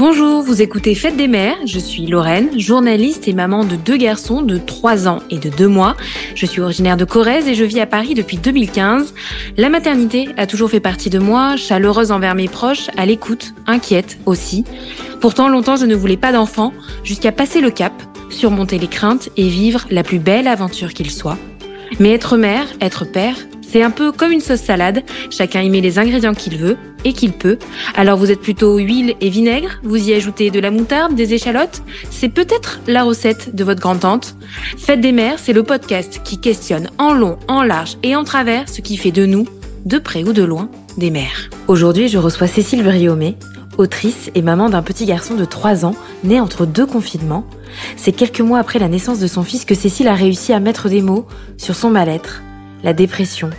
Bonjour, vous écoutez Fête des mères, je suis Lorraine, journaliste et maman de deux garçons de 3 ans et de 2 mois. Je suis originaire de Corrèze et je vis à Paris depuis 2015. La maternité a toujours fait partie de moi, chaleureuse envers mes proches, à l'écoute, inquiète aussi. Pourtant, longtemps je ne voulais pas d'enfant, jusqu'à passer le cap, surmonter les craintes et vivre la plus belle aventure qu'il soit. Mais être mère, être père, c'est un peu comme une sauce salade, chacun y met les ingrédients qu'il veut et qu'il peut. Alors vous êtes plutôt huile et vinaigre, vous y ajoutez de la moutarde, des échalotes, c'est peut-être la recette de votre grand-tante. Fête des mères, c'est le podcast qui questionne en long, en large et en travers ce qui fait de nous, de près ou de loin, des mères. Aujourd'hui, je reçois Cécile Briomé, autrice et maman d'un petit garçon de 3 ans, né entre deux confinements. C'est quelques mois après la naissance de son fils que Cécile a réussi à mettre des mots sur son mal-être, la dépression.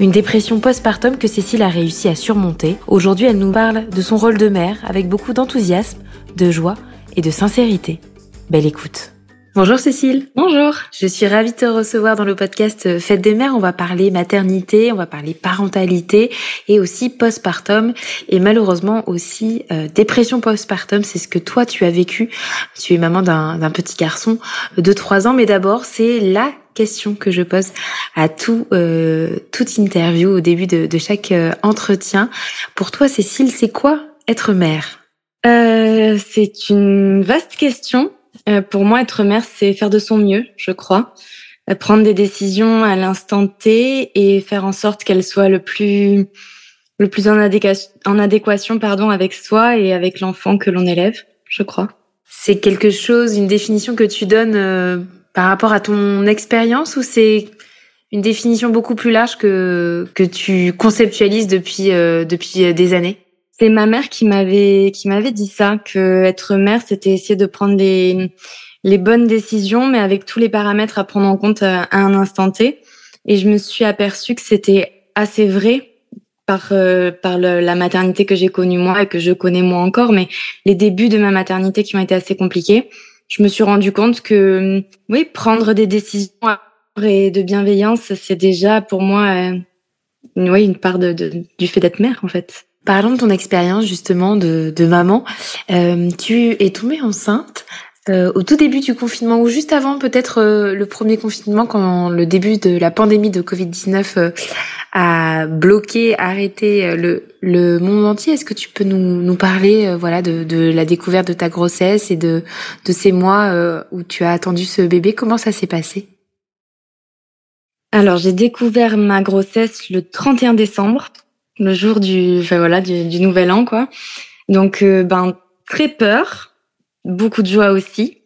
Une dépression postpartum que Cécile a réussi à surmonter. Aujourd'hui, elle nous parle de son rôle de mère avec beaucoup d'enthousiasme, de joie et de sincérité. Belle écoute. Bonjour Cécile. Bonjour. Je suis ravie de te recevoir dans le podcast Fête des mères. On va parler maternité, on va parler parentalité et aussi postpartum et malheureusement aussi euh, dépression postpartum. C'est ce que toi tu as vécu. Tu es maman d'un petit garçon de 3 ans, mais d'abord c'est la question que je pose à tout euh, toute interview au début de, de chaque euh, entretien. Pour toi Cécile, c'est quoi être mère? Euh, C'est une vaste question. Pour moi, être mère, c'est faire de son mieux, je crois. Prendre des décisions à l'instant T et faire en sorte qu'elles soient le plus le plus en adéquation, en adéquation pardon avec soi et avec l'enfant que l'on élève, je crois. C'est quelque chose, une définition que tu donnes par rapport à ton expérience ou c'est une définition beaucoup plus large que que tu conceptualises depuis depuis des années? C'est ma mère qui m'avait qui m'avait dit ça que être mère c'était essayer de prendre les les bonnes décisions mais avec tous les paramètres à prendre en compte euh, à un instant T. Et je me suis aperçue que c'était assez vrai par euh, par la maternité que j'ai connue moi et que je connais moi encore mais les débuts de ma maternité qui ont été assez compliqués je me suis rendu compte que oui prendre des décisions et de bienveillance c'est déjà pour moi euh, oui une part du fait d'être mère en fait Parlons de ton expérience justement de, de maman. Euh, tu es tombée enceinte euh, au tout début du confinement ou juste avant peut-être euh, le premier confinement quand le début de la pandémie de Covid-19 euh, a bloqué, arrêté euh, le, le monde entier. Est-ce que tu peux nous, nous parler voilà de, de la découverte de ta grossesse et de, de ces mois où tu as attendu ce bébé? Comment ça s'est passé? Alors, j'ai découvert ma grossesse le 31 décembre le jour du, enfin voilà, du, du nouvel an, quoi. Donc, euh, ben, très peur, beaucoup de joie aussi.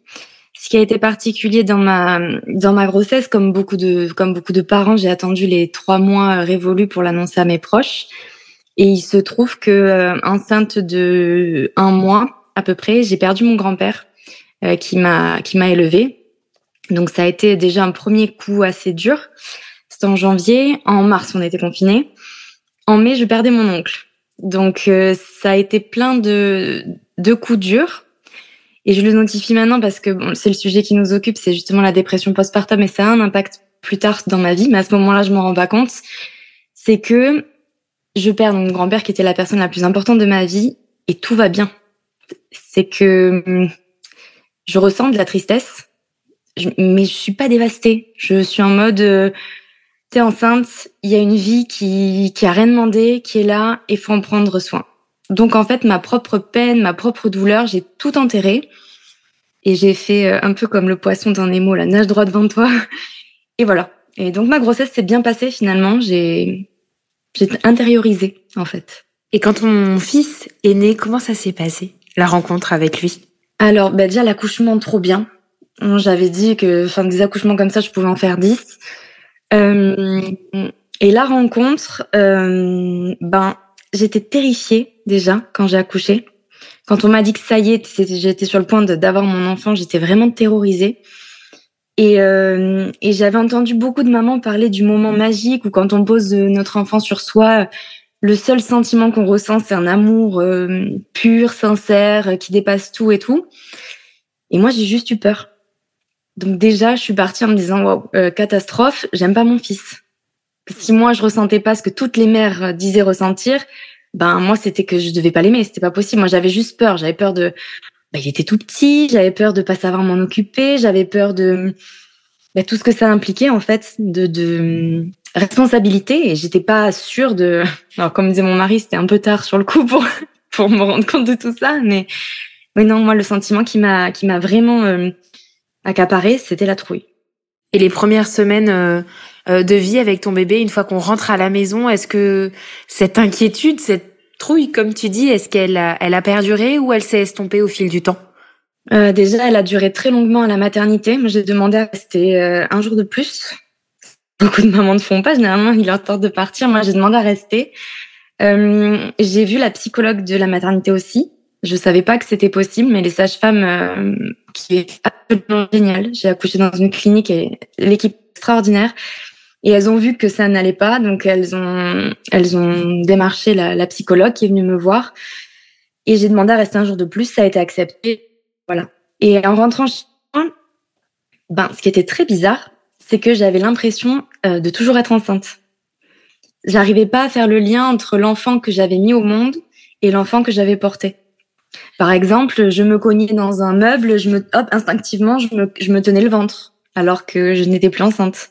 Ce qui a été particulier dans ma dans ma grossesse, comme beaucoup de comme beaucoup de parents, j'ai attendu les trois mois révolus pour l'annoncer à mes proches. Et il se trouve que euh, enceinte de un mois à peu près, j'ai perdu mon grand-père euh, qui m'a qui m'a élevée. Donc ça a été déjà un premier coup assez dur. C'était en janvier. En mars, on était confinés. En mai, je perdais mon oncle. Donc euh, ça a été plein de, de coups durs. Et je le notifie maintenant parce que bon, c'est le sujet qui nous occupe, c'est justement la dépression postpartum et ça a un impact plus tard dans ma vie, mais à ce moment-là, je m'en rends pas compte. C'est que je perds mon grand-père qui était la personne la plus importante de ma vie et tout va bien. C'est que hum, je ressens de la tristesse, mais je suis pas dévastée. Je suis en mode, euh, enceinte, il y a une vie qui, qui a rien demandé, qui est là et faut en prendre soin. Donc en fait, ma propre peine, ma propre douleur, j'ai tout enterré et j'ai fait euh, un peu comme le poisson dans Nemo, la nage droit devant toi. Et voilà. Et donc ma grossesse s'est bien passée finalement. J'ai j'ai intériorisé en fait. Et quand ton fils est né, comment ça s'est passé la rencontre avec lui? Alors bah déjà l'accouchement trop bien. J'avais dit que enfin des accouchements comme ça, je pouvais en faire 10. Euh, et la rencontre, euh, ben, j'étais terrifiée déjà quand j'ai accouché. Quand on m'a dit que ça y est, j'étais sur le point d'avoir mon enfant, j'étais vraiment terrorisée. Et, euh, et j'avais entendu beaucoup de mamans parler du moment magique où quand on pose notre enfant sur soi, le seul sentiment qu'on ressent, c'est un amour euh, pur, sincère, qui dépasse tout et tout. Et moi, j'ai juste eu peur. Donc déjà, je suis partie en me disant wow, euh, catastrophe, j'aime pas mon fils. Si moi je ressentais pas ce que toutes les mères euh, disaient ressentir, ben moi c'était que je devais pas l'aimer, c'était pas possible. Moi j'avais juste peur, j'avais peur de ben, il était tout petit, j'avais peur de pas savoir m'en occuper, j'avais peur de ben, tout ce que ça impliquait en fait de, de responsabilité. Et j'étais pas sûre de alors comme disait mon mari, c'était un peu tard sur le coup pour pour me rendre compte de tout ça. Mais mais non, moi le sentiment qui m'a qui m'a vraiment euh, accaparé, c'était la trouille. Et les premières semaines euh, euh, de vie avec ton bébé, une fois qu'on rentre à la maison, est-ce que cette inquiétude, cette trouille, comme tu dis, est-ce qu'elle a, elle a perduré ou elle s'est estompée au fil du temps? Euh, Déjà, elle a duré très longuement à la maternité. Moi, j'ai demandé à rester euh, un jour de plus. Beaucoup de mamans ne font pas. Généralement, il leur tente de partir. Moi, j'ai demandé à rester. Euh, j'ai vu la psychologue de la maternité aussi. Je savais pas que c'était possible, mais les sages-femmes, euh, qui est absolument génial. J'ai accouché dans une clinique et l'équipe extraordinaire. Et elles ont vu que ça n'allait pas, donc elles ont elles ont démarché la, psychologue qui est venue me voir. Et j'ai demandé à rester un jour de plus, ça a été accepté. Voilà. Et en rentrant chez moi, ben, ce qui était très bizarre, c'est que j'avais l'impression euh, de toujours être enceinte. J'arrivais pas à faire le lien entre l'enfant que j'avais mis au monde et l'enfant que j'avais porté. Par exemple, je me cognais dans un meuble, je me, hop, instinctivement, je me, je me tenais le ventre, alors que je n'étais plus enceinte.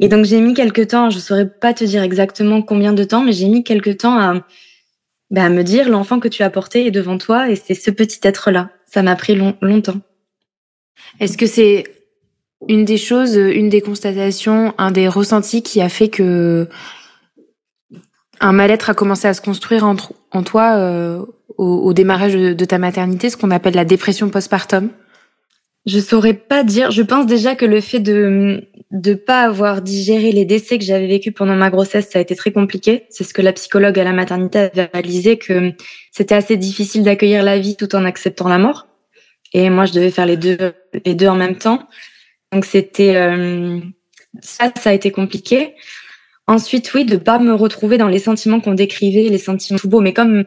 Et donc j'ai mis quelques temps, je saurais pas te dire exactement combien de temps, mais j'ai mis quelques temps à, bah, à me dire l'enfant que tu as porté est devant toi et c'est ce petit être-là. Ça m'a pris long, longtemps. Est-ce que c'est une des choses, une des constatations, un des ressentis qui a fait que un mal-être a commencé à se construire en, en toi euh, au, au, démarrage de, de ta maternité, ce qu'on appelle la dépression postpartum Je saurais pas dire. Je pense déjà que le fait de de pas avoir digéré les décès que j'avais vécus pendant ma grossesse, ça a été très compliqué. C'est ce que la psychologue à la maternité avait réalisé que c'était assez difficile d'accueillir la vie tout en acceptant la mort. Et moi, je devais faire les deux les deux en même temps. Donc c'était euh, ça, ça a été compliqué. Ensuite, oui, de pas me retrouver dans les sentiments qu'on décrivait, les sentiments tout beaux, mais comme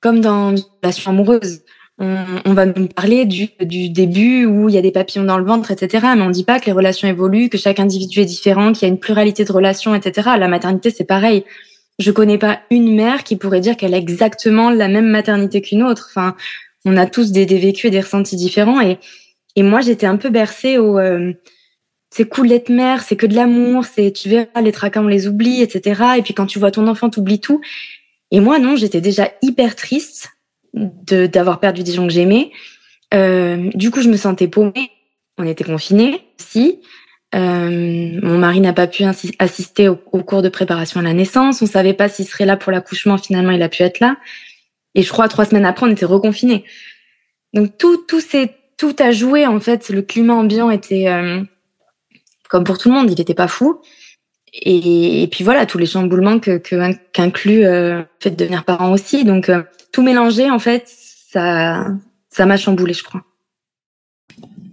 comme dans une relation amoureuse. On, on, va nous parler du, du début où il y a des papillons dans le ventre, etc. Mais on dit pas que les relations évoluent, que chaque individu est différent, qu'il y a une pluralité de relations, etc. La maternité, c'est pareil. Je connais pas une mère qui pourrait dire qu'elle a exactement la même maternité qu'une autre. Enfin, on a tous des, des vécus et des ressentis différents. Et, et moi, j'étais un peu bercée au euh, c'est cool d'être mère, c'est que de l'amour, c'est tu verras les tracas on les oublie, etc. Et puis quand tu vois ton enfant, t'oublies tout. Et moi, non, j'étais déjà hyper triste de d'avoir perdu des gens que j'aimais. Euh, du coup, je me sentais paumée. On était confinés aussi. Euh, mon mari n'a pas pu assister au, au, cours de préparation à la naissance. On savait pas s'il serait là pour l'accouchement. Finalement, il a pu être là. Et je crois trois semaines après, on était reconfinés. Donc tout, tout c'est tout a joué en fait. Le climat ambiant était euh, comme pour tout le monde, il était pas fou. Et, et, puis voilà, tous les chamboulements que qu'inclut euh, le fait de devenir parent aussi. Donc euh, tout mélanger, en fait, ça ça m'a chamboulé, je crois.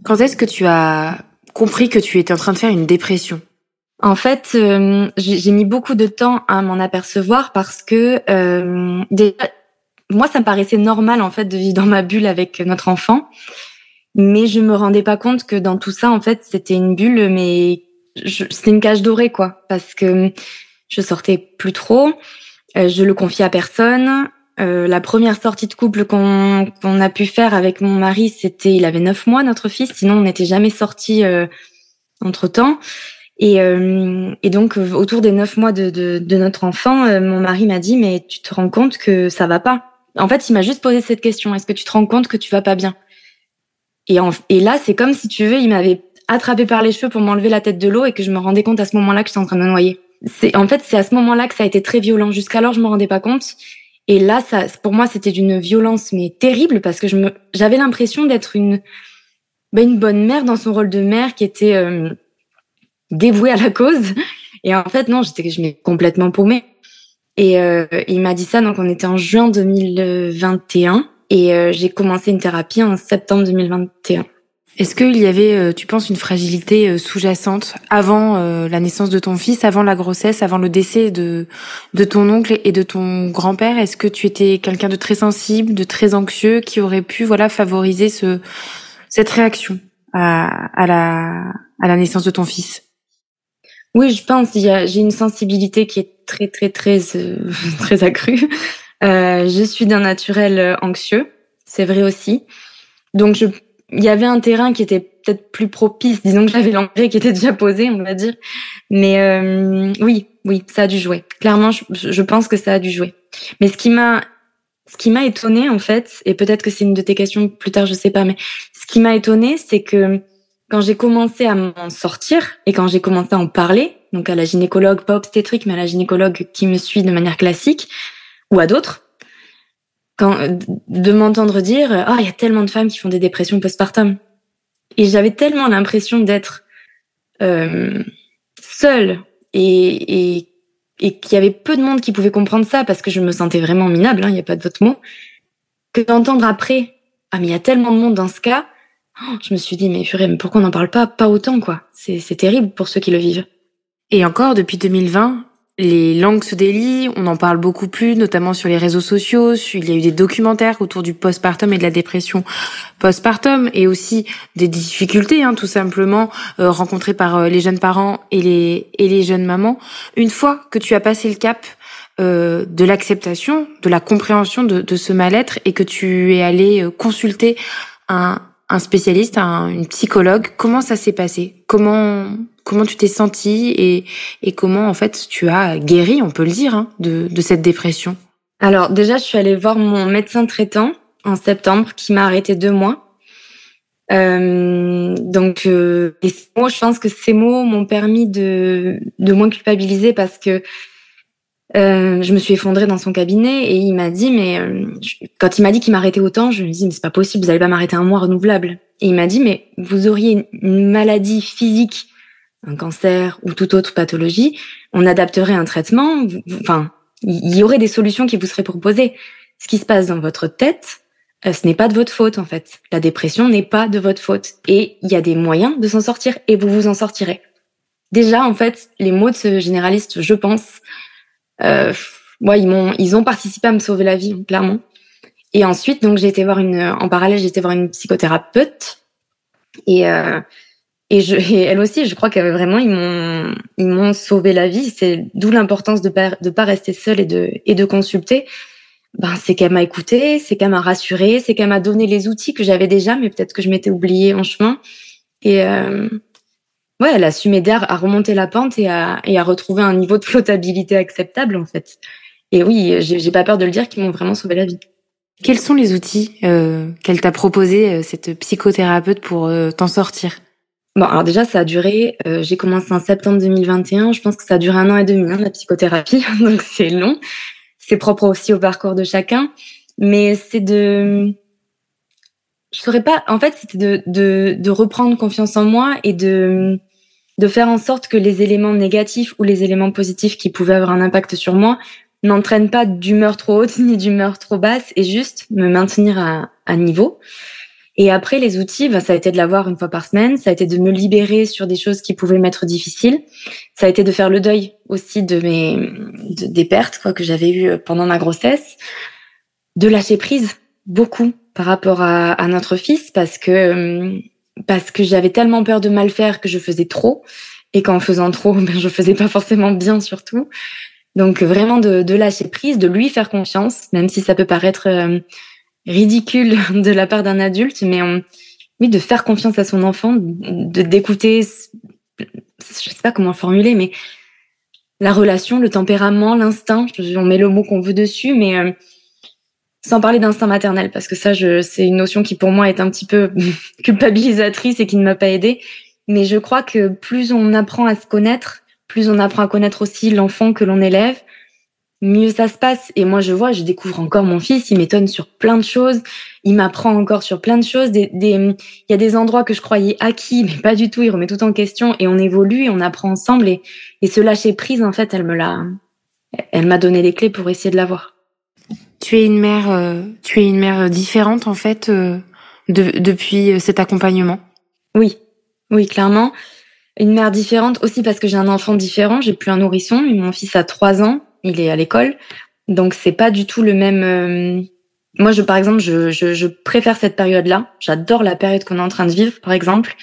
Quand est-ce que tu as compris que tu étais en train de faire une dépression? En fait, euh, j'ai mis beaucoup de temps à m'en apercevoir parce que euh, déjà, moi, ça me paraissait normal en fait de vivre dans ma bulle avec notre enfant, mais je me rendais pas compte que dans tout ça, en fait, c'était une bulle, mais c'était une cage dorée quoi. Parce que je sortais plus trop euh, je le confiais à personne. Euh, la première sortie de couple qu'on a pu faire avec mon mari c'était il avait neuf mois notre fils. Sinon on n'était jamais sorti euh, entre temps et, euh, et donc autour des neuf mois de, de, de notre enfant euh, mon mari m'a dit mais tu te rends compte que ça va pas. En fait il m'a juste posé cette question. Est-ce que tu te rends compte que tu vas pas bien? Et, en, et là c'est comme si tu veux il m'avait attrapé par les cheveux pour m'enlever la tête de l'eau et que je me rendais compte à ce moment-là que j'étais en train de me noyer. C'est en fait c'est à ce moment-là que ça a été très violent. Jusqu'alors je me rendais pas compte. Et là, ça, pour moi, c'était d'une violence mais terrible parce que je me, j'avais l'impression d'être une, ben, une bonne mère dans son rôle de mère qui était euh, dévouée à la cause. Et en fait, non, j'étais, je m'ai complètement paumée. Et euh, il m'a dit ça, donc on était en juin 2021 et euh, j'ai commencé une thérapie en septembre 2021. Est-ce qu'il y avait, euh, tu penses, une fragilité euh, sous-jacente avant euh, la naissance de ton fils, avant la grossesse, avant le décès de, de ton oncle et de ton grand-père? Est-ce que tu étais quelqu'un de très sensible, de très anxieux, qui aurait pu voilà favoriser ce, cette réaction à, à, la, à la naissance de ton fils? Oui, je pense. J'ai une sensibilité qui est très, très, très, euh, très accrue. Euh, je suis d'un naturel anxieux, c'est vrai aussi. Donc, je, il y avait un terrain qui était peut-être plus propice. Disons que j'avais l'engrais qui était déjà posé, on va dire. Mais euh, oui, oui, ça a dû jouer. Clairement, je, je pense que ça a dû jouer. Mais ce qui m'a, ce qui m'a étonné en fait, et peut-être que c'est une de tes questions plus tard, je sais pas, mais ce qui m'a étonné, c'est que quand j'ai commencé à m'en sortir et quand j'ai commencé à en parler, donc à la gynécologue, pas obstétrique, mais à la gynécologue qui me suit de manière classique, ou à d'autres, quand, de m'entendre dire, oh, il y a tellement de femmes qui font des dépressions postpartum. Et j'avais tellement l'impression d'être euh, seule et, et, et qu'il y avait peu de monde qui pouvait comprendre ça parce que je me sentais vraiment minable, il hein, n'y a pas d'autre mot, que d'entendre après, ah mais il y a tellement de monde dans ce cas, oh, je me suis dit mais purée, mais pourquoi on n'en parle pas? Pas autant quoi. C'est terrible pour ceux qui le vivent. Et encore, depuis 2020, les langues se délient, on en parle beaucoup plus, notamment sur les réseaux sociaux. Il y a eu des documentaires autour du postpartum et de la dépression postpartum, et aussi des difficultés, hein, tout simplement euh, rencontrées par euh, les jeunes parents et les et les jeunes mamans. Une fois que tu as passé le cap euh, de l'acceptation, de la compréhension de, de ce mal-être, et que tu es allé consulter un un spécialiste, un, une psychologue. Comment ça s'est passé? Comment comment tu t'es senti et, et comment en fait tu as guéri, on peut le dire, hein, de, de cette dépression? Alors déjà, je suis allée voir mon médecin traitant en septembre qui m'a arrêté deux mois. Euh, donc, euh, et moi, je pense que ces mots m'ont permis de, de moins culpabiliser parce que euh, je me suis effondrée dans son cabinet et il m'a dit, mais euh, quand il m'a dit qu'il m'arrêtait autant, je me dis, mais c'est pas possible, vous allez pas m'arrêter un mois renouvelable. Et il m'a dit, mais vous auriez une maladie physique, un cancer ou toute autre pathologie, on adapterait un traitement, enfin, il y aurait des solutions qui vous seraient proposées. Ce qui se passe dans votre tête, euh, ce n'est pas de votre faute en fait. La dépression n'est pas de votre faute. Et il y a des moyens de s'en sortir et vous vous en sortirez. Déjà, en fait, les mots de ce généraliste, je pense, euh, ouais, ils m'ont, ils ont participé à me sauver la vie, clairement. Et ensuite, donc, j'ai été voir une, en parallèle, j'ai été voir une psychothérapeute. Et, euh, et, je, et elle aussi, je crois qu'elle vraiment, ils m'ont, ils m'ont sauvé la vie. C'est d'où l'importance de pas, de pas rester seule et de, et de consulter. Ben, c'est qu'elle m'a écouté, c'est qu'elle m'a rassuré, c'est qu'elle m'a donné les outils que j'avais déjà, mais peut-être que je m'étais oubliée en chemin. Et, euh, ouais, elle a su m'aider à remonter la pente et à, et à retrouver un niveau de flottabilité acceptable, en fait. Et oui, j'ai pas peur de le dire, qu'ils m'ont vraiment sauvé la vie. Quels sont les outils euh, qu'elle t'a proposé, euh, cette psychothérapeute, pour euh, t'en sortir? Bon, alors déjà, ça a duré, euh, j'ai commencé en septembre 2021, je pense que ça a duré un an et demi, hein, la psychothérapie, donc c'est long. C'est propre aussi au parcours de chacun, mais c'est de... Je saurais pas, en fait, c'était de, de, de reprendre confiance en moi et de de faire en sorte que les éléments négatifs ou les éléments positifs qui pouvaient avoir un impact sur moi n'entraînent pas d'humeur trop haute ni d'humeur trop basse et juste me maintenir à, à niveau. Et après, les outils, bah, ça a été de l'avoir une fois par semaine, ça a été de me libérer sur des choses qui pouvaient m'être difficiles, ça a été de faire le deuil aussi de mes des pertes quoi que j'avais eues pendant ma grossesse, de lâcher prise beaucoup par rapport à, à notre fils parce que euh, parce que j'avais tellement peur de mal faire que je faisais trop et qu'en faisant trop, ben, je faisais pas forcément bien surtout. Donc vraiment de, de, lâcher prise, de lui faire confiance, même si ça peut paraître euh, ridicule de la part d'un adulte, mais on, oui, de faire confiance à son enfant, de d'écouter, je sais pas comment formuler, mais la relation, le tempérament, l'instinct, on met le mot qu'on veut dessus, mais euh, sans parler d'instinct maternel, parce que ça, c'est une notion qui pour moi est un petit peu culpabilisatrice et qui ne m'a pas aidée. Mais je crois que plus on apprend à se connaître, plus on apprend à connaître aussi l'enfant que l'on élève, mieux ça se passe. Et moi, je vois, je découvre encore mon fils, il m'étonne sur plein de choses, il m'apprend encore sur plein de choses. Des, des, il y a des endroits que je croyais acquis, mais pas du tout, il remet tout en question et on évolue et on apprend ensemble. Et, et ce lâcher prise, en fait, elle me l'a, elle m'a donné les clés pour essayer de l'avoir tu es une mère, euh, tu es une mère différente en fait euh, de, depuis euh, cet accompagnement? Oui, oui, clairement. Une mère différente aussi parce que j'ai un enfant différent. J'ai plus un nourrisson. Mon fils a trois ans. Il est à l'école, donc c'est pas du tout le même. Moi, je, par exemple, je, je, je préfère cette période-là. J'adore la période qu'on est en train de vivre, par exemple.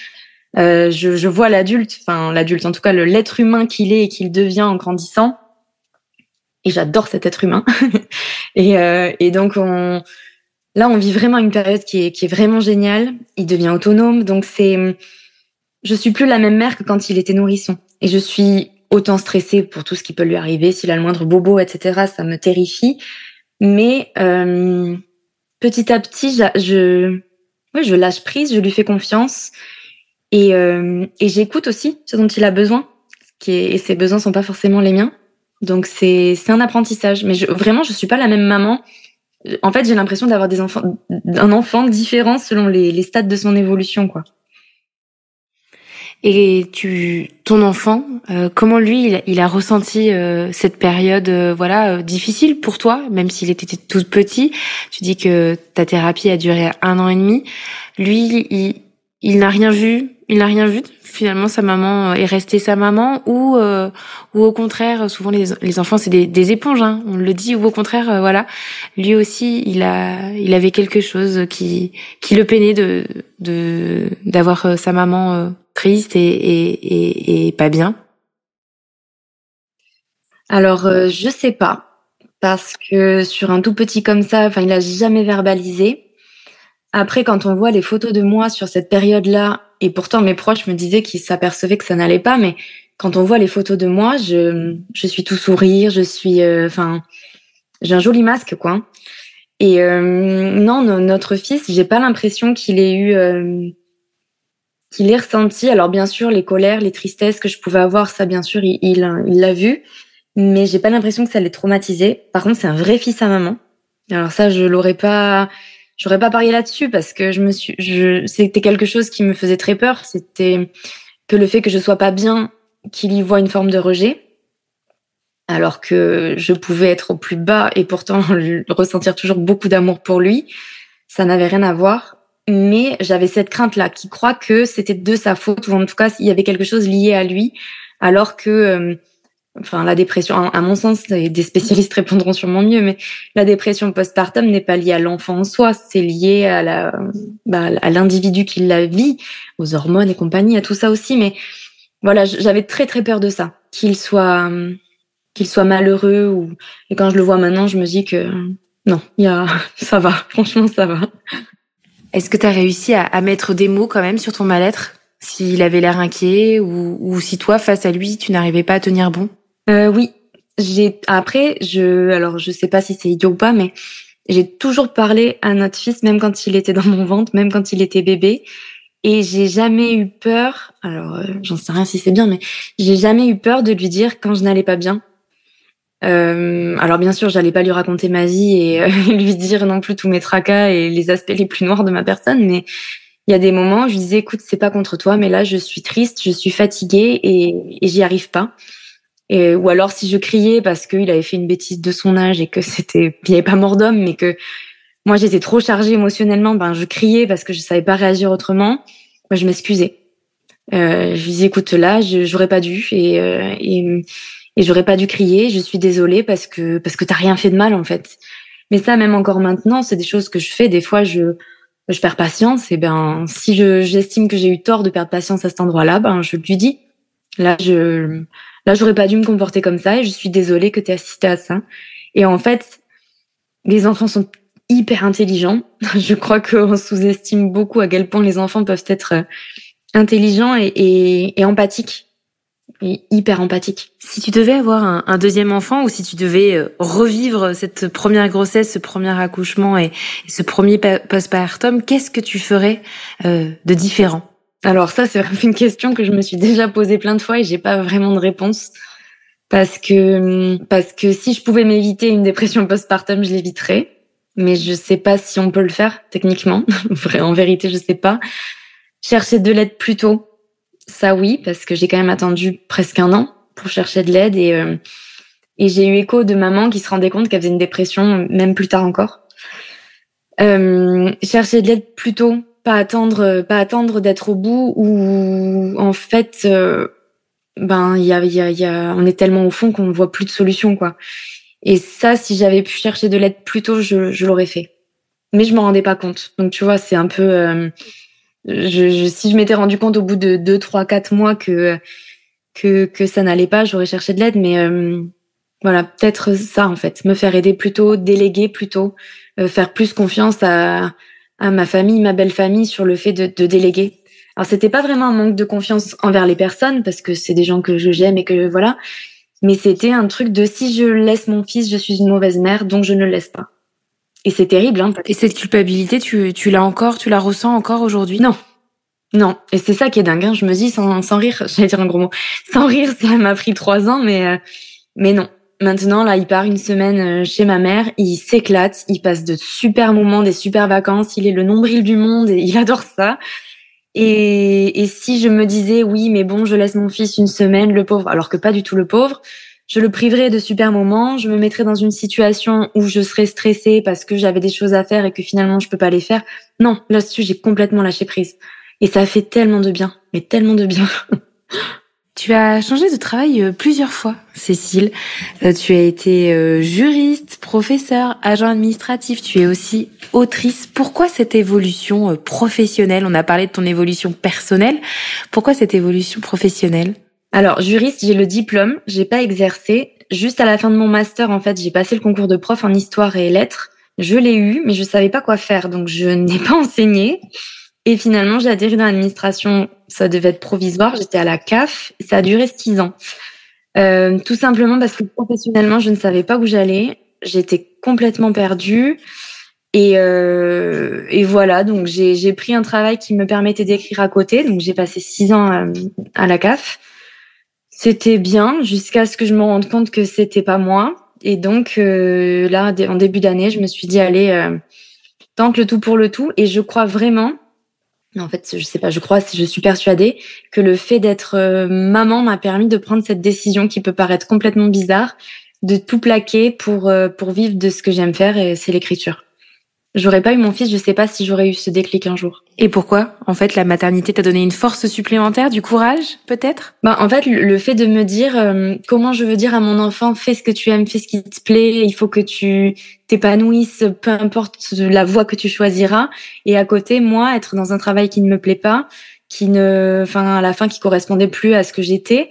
Euh, je, je vois l'adulte, enfin l'adulte, en tout cas l'être humain qu'il est et qu'il devient en grandissant et j'adore cet être humain. Et, euh, et donc, on, là, on vit vraiment une période qui est, qui est vraiment géniale. Il devient autonome. Donc, c'est, je suis plus la même mère que quand il était nourrisson. Et je suis autant stressée pour tout ce qui peut lui arriver. S'il a le moindre bobo, etc., ça me terrifie. Mais euh, petit à petit, je, ouais, je lâche prise, je lui fais confiance. Et, euh, et j'écoute aussi ce dont il a besoin. Et ses besoins sont pas forcément les miens. Donc c'est un apprentissage. Mais je, vraiment, je suis pas la même maman. En fait, j'ai l'impression d'avoir des enfants, un enfant différent selon les, les stades de son évolution, quoi. Et tu, ton enfant, euh, comment lui, il, il a ressenti euh, cette période, euh, voilà, difficile pour toi, même s'il était tout petit? Tu dis que ta thérapie a duré un an et demi. Lui, il, il n'a rien vu, il n'a rien vu. Finalement, sa maman est restée sa maman, ou ou au contraire, souvent les, les enfants c'est des, des éponges, hein, on le dit, ou au contraire, voilà, lui aussi, il a il avait quelque chose qui qui le peinait de de d'avoir sa maman triste et, et, et, pas bien Alors, euh, je sais pas. Parce que sur un tout petit comme ça, enfin, il a jamais verbalisé. Après, quand on voit les photos de moi sur cette période-là, et pourtant mes proches me disaient qu'ils s'apercevaient que ça n'allait pas, mais quand on voit les photos de moi, je, je suis tout sourire, je suis, euh, enfin, j'ai un joli masque, quoi. Et euh, non, notre fils, j'ai pas l'impression qu'il ait eu euh, qu'il ait ressenti. Alors bien sûr, les colères, les tristesses que je pouvais avoir, ça bien sûr, il il l'a vu, mais j'ai pas l'impression que ça l'ait traumatisé. Par contre, c'est un vrai fils à maman. Alors ça, je l'aurais pas, j'aurais pas parié là-dessus parce que je c'était quelque chose qui me faisait très peur. C'était que le fait que je sois pas bien, qu'il y voit une forme de rejet. Alors que je pouvais être au plus bas et pourtant ressentir toujours beaucoup d'amour pour lui, ça n'avait rien à voir mais j'avais cette crainte-là, qui croit que c'était de sa faute, ou en tout cas, il y avait quelque chose lié à lui, alors que, euh, enfin, la dépression, à mon sens, des spécialistes répondront sûrement mieux, mais la dépression postpartum n'est pas liée à l'enfant en soi, c'est lié à la, bah, à l'individu qui la vit, aux hormones et compagnie, à tout ça aussi, mais voilà, j'avais très très peur de ça, qu'il soit, qu'il soit malheureux, ou, et quand je le vois maintenant, je me dis que, non, il y a, ça va, franchement, ça va. Est-ce que tu as réussi à, à, mettre des mots quand même sur ton mal-être? S'il avait l'air inquiet ou, ou, si toi, face à lui, tu n'arrivais pas à tenir bon? Euh, Oui. J'ai après, je alors je sais pas si c'est idiot ou pas, mais j'ai toujours parlé à notre fils, même quand il était dans mon ventre, même quand il était bébé, et j'ai jamais eu peur. Alors euh, j'en sais rien si c'est bien, mais j'ai jamais eu peur de lui dire quand je n'allais pas bien euh, alors bien sûr, j'allais pas lui raconter ma vie et lui dire non plus tous mes tracas et les aspects les plus noirs de ma personne, mais il y a des moments où je lui disais écoute, c'est pas contre toi, mais là je suis triste, je suis fatiguée et, et j'y arrive pas. Et, ou alors si je criais parce qu'il avait fait une bêtise de son âge et que c'était, il n'y avait pas mort d'homme, mais que moi j'étais trop chargée émotionnellement, ben je criais parce que je savais pas réagir autrement. Moi, je m'excusais. Euh, je lui disais écoute là, j'aurais pas dû et, euh, et et j'aurais pas dû crier. Je suis désolée parce que parce que t'as rien fait de mal en fait. Mais ça, même encore maintenant, c'est des choses que je fais. Des fois, je je perds patience. Et ben, si je j'estime que j'ai eu tort de perdre patience à cet endroit-là, ben je lui dis. Là, je là, j'aurais pas dû me comporter comme ça et je suis désolée que tu aies assisté à ça. Et en fait, les enfants sont hyper intelligents. Je crois qu'on sous-estime beaucoup à quel point les enfants peuvent être intelligents et, et, et empathiques hyper empathique. Si tu devais avoir un, un, deuxième enfant ou si tu devais euh, revivre cette première grossesse, ce premier accouchement et, ce premier postpartum, qu'est-ce que tu ferais euh, de différent? Alors ça, c'est une question que je me suis déjà posée plein de fois et j'ai pas vraiment de réponse parce que parce que si je pouvais m'éviter une dépression postpartum, je l'éviterais. Mais je sais pas si on peut le faire techniquement. en vérité, je sais pas. Chercher de l'aide plus tôt ça oui, parce que j'ai quand même attendu presque un an pour chercher de l'aide et, euh, et j'ai eu écho de maman qui se rendait compte qu'elle faisait une dépression, même plus tard encore. Euh, chercher de l'aide plus tôt, pas attendre, pas attendre d'être au bout ou en fait, euh, ben il y a, y, a, y a, on est tellement au fond qu'on ne voit plus de solution quoi. Et ça, si j'avais pu chercher de l'aide plus tôt, je, je l'aurais fait. Mais je m'en rendais pas compte. Donc tu vois, c'est un peu euh, je, je, si je m'étais rendu compte au bout de deux, trois, quatre mois que que, que ça n'allait pas, j'aurais cherché de l'aide. Mais euh, Voilà, peut-être ça en fait, me faire aider plutôt, déléguer plutôt, euh, faire plus confiance à, à ma famille, ma belle famille sur le fait de, de déléguer. Alors c'était pas vraiment un manque de confiance envers les personnes parce que c'est des gens que je j'aime et que voilà, mais c'était un truc de si je laisse mon fils, je suis une mauvaise mère, donc je ne le laisse pas. Et c'est terrible. Hein, et cette culpabilité, tu, tu l'as encore, tu la ressens encore aujourd'hui? Non, non, et c'est ça qui est dingue. Hein. Je me dis sans, sans rire, j'allais dire un gros mot, sans rire, ça m'a pris trois ans, mais euh, mais non. Maintenant, là, il part une semaine euh, chez ma mère, il s'éclate, il passe de super moments, des super vacances, il est le nombril du monde et il adore ça. Et, et si je me disais oui, mais bon, je laisse mon fils une semaine, le pauvre, alors que pas du tout le pauvre, je le priverais de super moments, je me mettrais dans une situation où je serais stressée parce que j'avais des choses à faire et que finalement je peux pas les faire. Non, là-dessus, j'ai complètement lâché prise. Et ça fait tellement de bien, mais tellement de bien. Tu as changé de travail euh, plusieurs fois, Cécile. Euh, tu as été euh, juriste, professeur, agent administratif. Tu es aussi autrice. Pourquoi cette évolution professionnelle? On a parlé de ton évolution personnelle. Pourquoi cette évolution professionnelle? Alors, juriste, j'ai le diplôme. J'ai pas exercé. Juste à la fin de mon master, en fait, j'ai passé le concours de prof en histoire et lettres. Je l'ai eu, mais je savais pas quoi faire, donc je n'ai pas enseigné. Et finalement, j'ai atterri dans l'administration. Ça devait être provisoire. J'étais à la CAF. Ça a duré six ans. Euh, tout simplement parce que professionnellement, je ne savais pas où j'allais. J'étais complètement perdue. Et, euh, et voilà, donc j'ai pris un travail qui me permettait d'écrire à côté. Donc j'ai passé six ans à, à la CAF. C'était bien jusqu'à ce que je me rende compte que c'était pas moi. Et donc euh, là, en début d'année, je me suis dit allez, euh, tente le tout pour le tout. Et je crois vraiment en fait, je sais pas, je crois, je suis persuadée que le fait d'être euh, maman m'a permis de prendre cette décision qui peut paraître complètement bizarre, de tout plaquer pour euh, pour vivre de ce que j'aime faire et c'est l'écriture. J'aurais pas eu mon fils, je sais pas si j'aurais eu ce déclic un jour. Et pourquoi En fait, la maternité t'a donné une force supplémentaire, du courage, peut-être? Bah, en fait, le fait de me dire euh, comment je veux dire à mon enfant, fais ce que tu aimes, fais ce qui te plaît, il faut que tu t'épanouisses, peu importe la voie que tu choisiras. Et à côté, moi, être dans un travail qui ne me plaît pas, qui ne, enfin, à la fin, qui correspondait plus à ce que j'étais.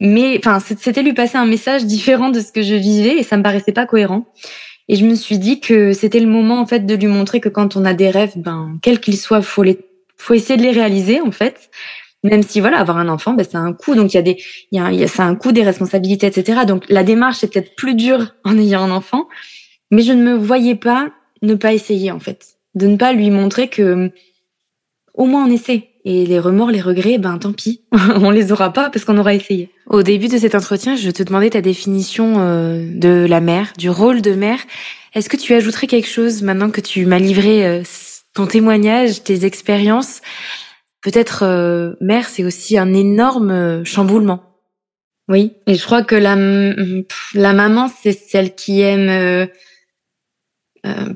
Mais, enfin, c'était lui passer un message différent de ce que je vivais et ça me paraissait pas cohérent. Et je me suis dit que c'était le moment en fait de lui montrer que quand on a des rêves, ben quels qu'ils soient, faut les, faut essayer de les réaliser en fait. Même si voilà, avoir un enfant, ben c'est un coût. Donc il y a des, il y a, y a c'est un coût des responsabilités, etc. Donc la démarche est peut-être plus dure en ayant un enfant, mais je ne me voyais pas ne pas essayer en fait, de ne pas lui montrer que au moins on essaie. Et les remords, les regrets, ben tant pis, on les aura pas parce qu'on aura essayé. Au début de cet entretien, je te demandais ta définition euh, de la mère, du rôle de mère. Est-ce que tu ajouterais quelque chose maintenant que tu m'as livré euh, ton témoignage, tes expériences? Peut-être euh, mère, c'est aussi un énorme chamboulement. Oui, et je crois que la, la maman, c'est celle qui aime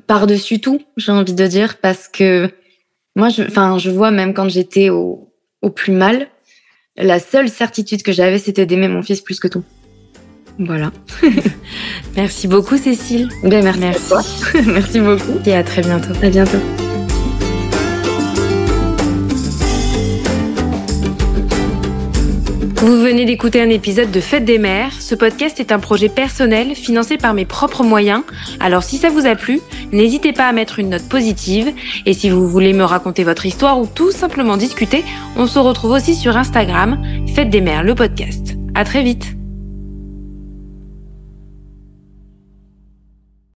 par-dessus tout, j'ai envie de dire, parce que moi, je, enfin, je vois même quand j'étais au, au plus mal, la seule certitude que j'avais, c'était d'aimer mon fils plus que tout. Voilà. merci beaucoup, Cécile. Ben, merci, merci. À toi. merci beaucoup. Et à très bientôt. À bientôt. Vous venez d'écouter un épisode de Fête des mères. Ce podcast est un projet personnel financé par mes propres moyens. Alors si ça vous a plu, n'hésitez pas à mettre une note positive. Et si vous voulez me raconter votre histoire ou tout simplement discuter, on se retrouve aussi sur Instagram, Fête des mères, le podcast. À très vite.